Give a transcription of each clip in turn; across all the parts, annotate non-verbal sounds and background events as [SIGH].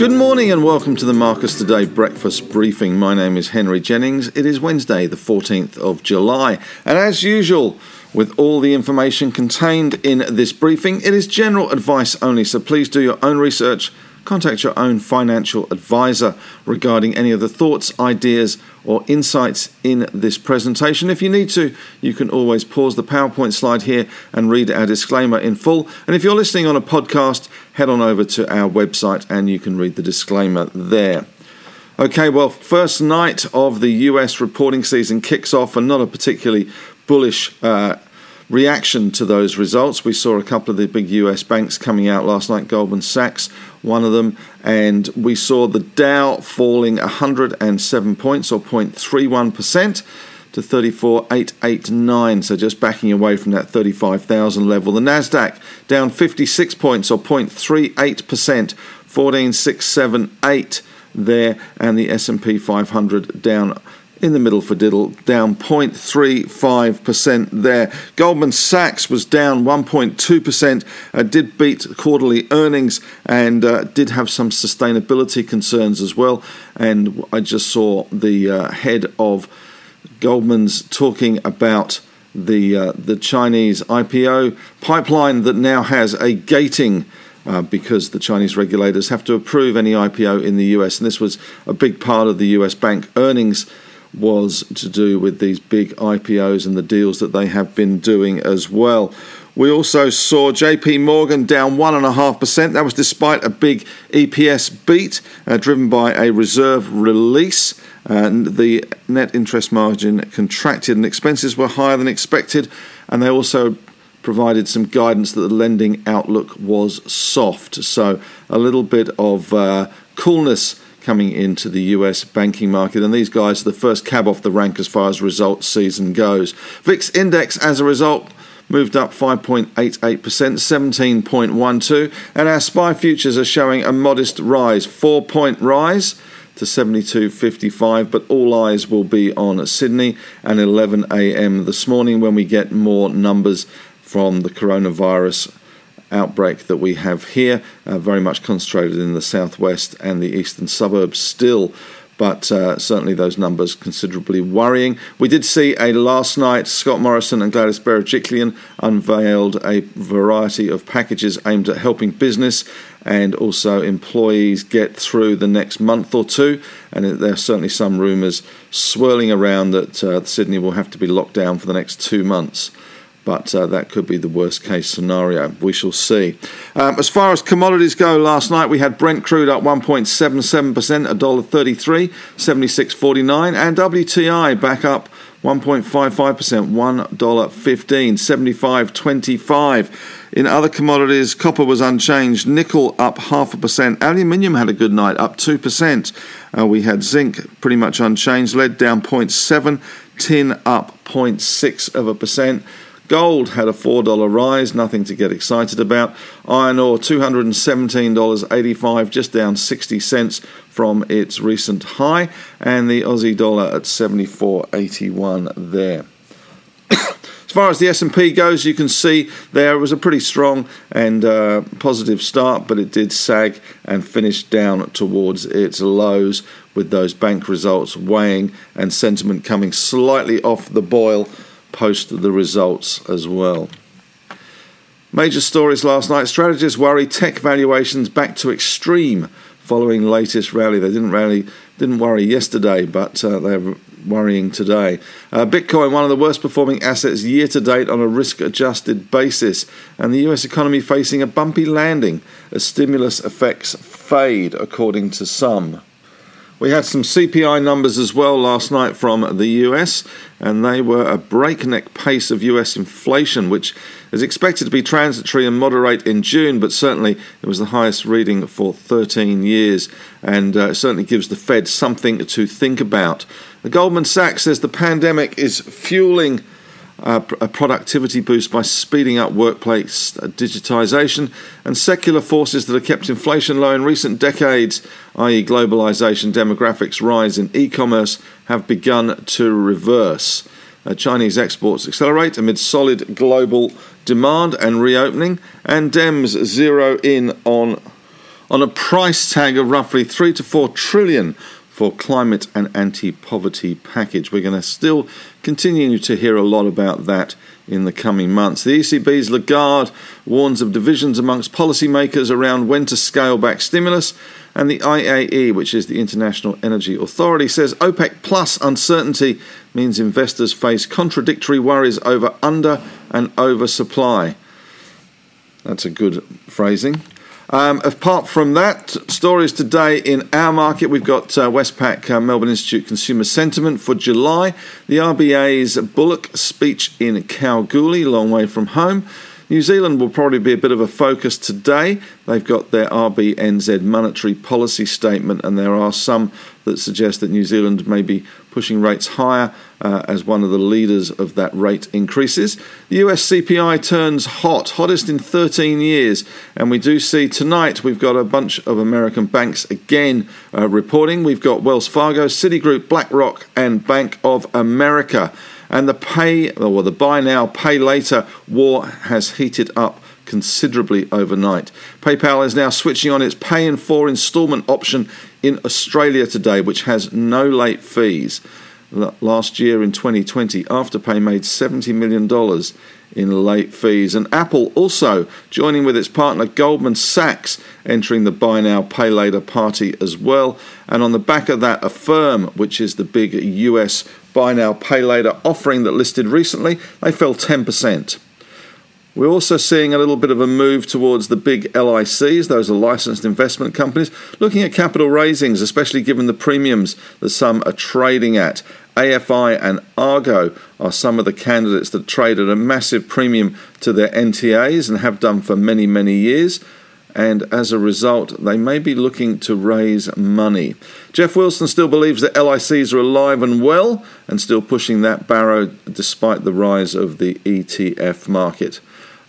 Good morning and welcome to the Marcus Today breakfast briefing. My name is Henry Jennings. It is Wednesday, the 14th of July, and as usual, with all the information contained in this briefing, it is general advice only, so please do your own research contact your own financial advisor regarding any of the thoughts, ideas, or insights in this presentation. If you need to, you can always pause the PowerPoint slide here and read our disclaimer in full. And if you're listening on a podcast, head on over to our website and you can read the disclaimer there. Okay, well, first night of the US reporting season kicks off, and not a particularly bullish uh, reaction to those results. We saw a couple of the big US banks coming out last night, Goldman Sachs, one of them, and we saw the Dow falling 107 points or 0.31% to 34,889, so just backing away from that 35,000 level. The Nasdaq down 56 points or 0.38%, 14,678 there, and the S&P 500 down in the middle for Diddle, down 0.35% there. Goldman Sachs was down 1.2%, uh, did beat quarterly earnings and uh, did have some sustainability concerns as well. And I just saw the uh, head of Goldman's talking about the uh, the Chinese IPO pipeline that now has a gating. Uh, because the Chinese regulators have to approve any IPO in the US, and this was a big part of the US bank earnings was to do with these big IPOs and the deals that they have been doing as well. We also saw JP Morgan down 1.5%. That was despite a big EPS beat uh, driven by a reserve release. And the net interest margin contracted and expenses were higher than expected. And they also provided some guidance that the lending outlook was soft. So a little bit of uh, coolness coming into the US banking market, and these guys are the first cab off the rank as far as results season goes. VIX index, as a result, moved up 5.88%, 17.12, and our SPI futures are showing a modest rise, four point rise to 72.55, but all eyes will be on Sydney and 11 a.m. this morning when we get more numbers from the coronavirus outbreak that we have here, uh, very much concentrated in the southwest and the eastern suburbs still. But uh, certainly those numbers considerably worrying. We did see a last night Scott Morrison and Gladys Berejiklian unveiled a variety of packages aimed at helping business and also employees get through the next month or two. And there are certainly some rumours swirling around that uh, Sydney will have to be locked down for the next two months but uh, that could be the worst case scenario. We shall see. Um, as far as commodities go, last night we had Brent crude up 1.77%, $1.33, 76.49, and WTI back up 1.55%, $1.15, 75.25. In other commodities, copper was unchanged, nickel up half a percent, aluminium had a good night, up 2%. Uh, we had zinc pretty much unchanged, lead down 0.7, tin up 0.6 of a percent. Gold had a $4 rise, nothing to get excited about. Iron ore $217.85, just down 60 cents from its recent high, and the Aussie dollar at 74.81 there. [COUGHS] As far as the S&P goes, you can see there it was a pretty strong and uh, positive start, but it did sag and finish down towards its lows with those bank results weighing and sentiment coming slightly off the boil post the results as well. Major stories last night. Strategists worry tech valuations back to extreme following latest rally. They didn't rally, didn't worry yesterday, but uh, they're worrying today. Uh, Bitcoin, one of the worst performing assets year to date on a risk adjusted basis, and the US economy facing a bumpy landing as stimulus effects fade, according to some. We had some CPI numbers as well last night from the US, and they were a breakneck pace of US inflation, which is expected to be transitory and moderate in June, but certainly it was the highest reading for 13 years, and uh, certainly gives the Fed something to think about. The Goldman Sachs says the pandemic is fueling uh, a productivity boost by speeding up workplace digitisation, and secular forces that have kept inflation low in recent decades, i.e., globalisation, demographics, rise in e commerce, have begun to reverse. Uh, Chinese exports accelerate amid solid global demand and reopening, and Dems zero in on on a price tag of roughly 3 to 4 trillion for climate and anti-poverty package. We're going to still continue to hear a lot about that in the coming months. The ECB's Lagarde warns of divisions amongst policymakers around when to scale back stimulus, and the IEA, which is the International Energy Authority, says OPEC plus uncertainty means investors face contradictory worries over under and oversupply. That's a good phrasing. Um, apart from that, stories today in our market, we've got uh, Westpac uh, Melbourne Institute Consumer Sentiment for July, the RBA's Bullock speech in Kalgoorlie, long way from home. New Zealand will probably be a bit of a focus today. They've got their RBNZ monetary policy statement, and there are some that suggest that New Zealand may be pushing rates higher uh, as one of the leaders of that rate increases. The US CPI turns hot, hottest in 13 years, and we do see tonight we've got a bunch of American banks again uh, reporting. We've got Wells Fargo, Citigroup, BlackRock, and Bank of America. And the pay, or the buy now, pay later war has heated up considerably overnight. PayPal is now switching on its pay in four installment option in Australia today, which has no late fees. Last year in 2020, Afterpay made $70 million in late fees. And Apple also joining with its partner Goldman Sachs, entering the buy now, pay later party as well. And on the back of that, Affirm, which is the big US buy now, pay later offering that listed recently, they fell 10%. We're also seeing a little bit of a move towards the big LICs, those are licensed investment companies, looking at capital raisings, especially given the premiums that some are trading at. AFI and Argo are some of the candidates that trade at a massive premium to their NTAs and have done for many, many years and as a result, they may be looking to raise money. Geoff Wilson still believes that LICs are alive and well and still pushing that barrow despite the rise of the ETF market.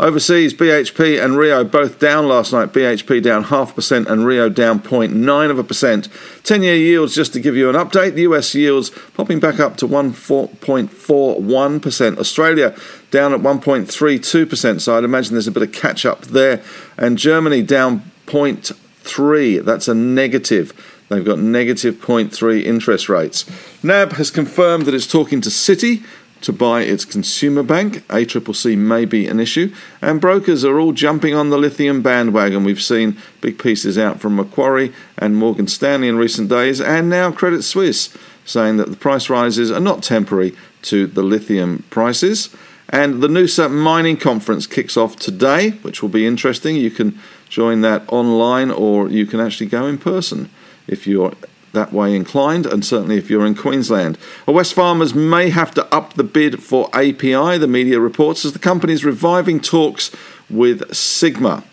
Overseas, BHP and Rio both down last night. BHP down half percent and Rio down 0.9 of a percent. 10 year yields, just to give you an update, the US yields popping back up to 1.41%. Australia down at 1.32%, so I'd imagine there's a bit of catch up there. And Germany down 0.3, that's a negative. They've got negative 0.3 interest rates. NAB has confirmed that it's talking to Citi to buy its consumer bank. ACCC may be an issue. And brokers are all jumping on the lithium bandwagon. We've seen big pieces out from Macquarie and Morgan Stanley in recent days, and now Credit Suisse saying that the price rises are not temporary to the lithium prices. And the Noosa Mining Conference kicks off today, which will be interesting. You can join that online or you can actually go in person if you're that way inclined, and certainly if you're in Queensland. Wesfarmers may have to up the bid for API, the media reports, as the company is reviving talks with Sigma.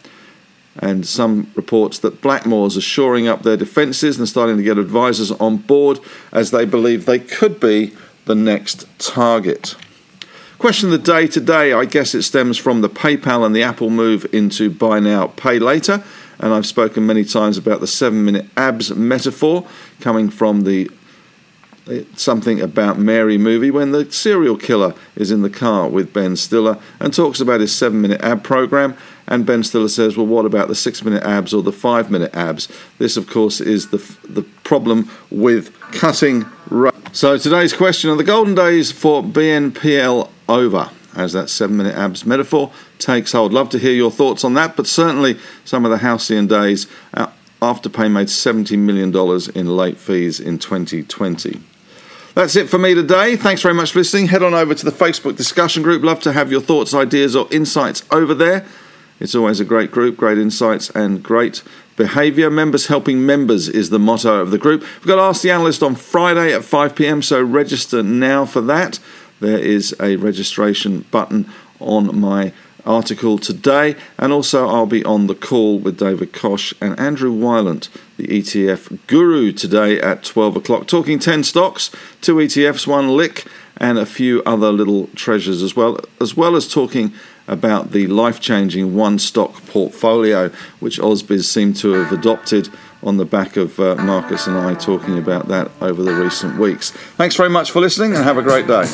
And some reports that Blackmores are shoring up their defences and starting to get advisors on board as they believe they could be the next target. Question of the day today, I guess it stems from the PayPal and the Apple move into buy now, pay later and I've spoken many times about the seven minute abs metaphor coming from the something about Mary movie when the serial killer is in the car with Ben Stiller and talks about his seven minute ab program. And Ben Stiller says, Well, what about the six minute abs or the five minute abs? This, of course, is the, the problem with cutting. so today's question are the golden days for BNPL over? As that seven minute abs metaphor takes hold. Love to hear your thoughts on that, but certainly some of the halcyon days. Uh, Afterpay made $70 million in late fees in 2020. That's it for me today. Thanks very much for listening. Head on over to the Facebook discussion group. Love to have your thoughts, ideas, or insights over there. It's always a great group, great insights, and great behaviour. Members helping members is the motto of the group. We've got Ask the Analyst on Friday at 5 pm, so register now for that there is a registration button on my article today, and also I'll be on the call with David Kosh and Andrew Wielandt, the ETF guru, today at 12 o'clock, talking 10 stocks, two ETFs, one lick, and a few other little treasures as well, as well as talking about the life changing one stock portfolio, which Ausbiz seem to have adopted on the back of uh, Marcus and I talking about that over the recent weeks. Thanks very much for listening and have a great day.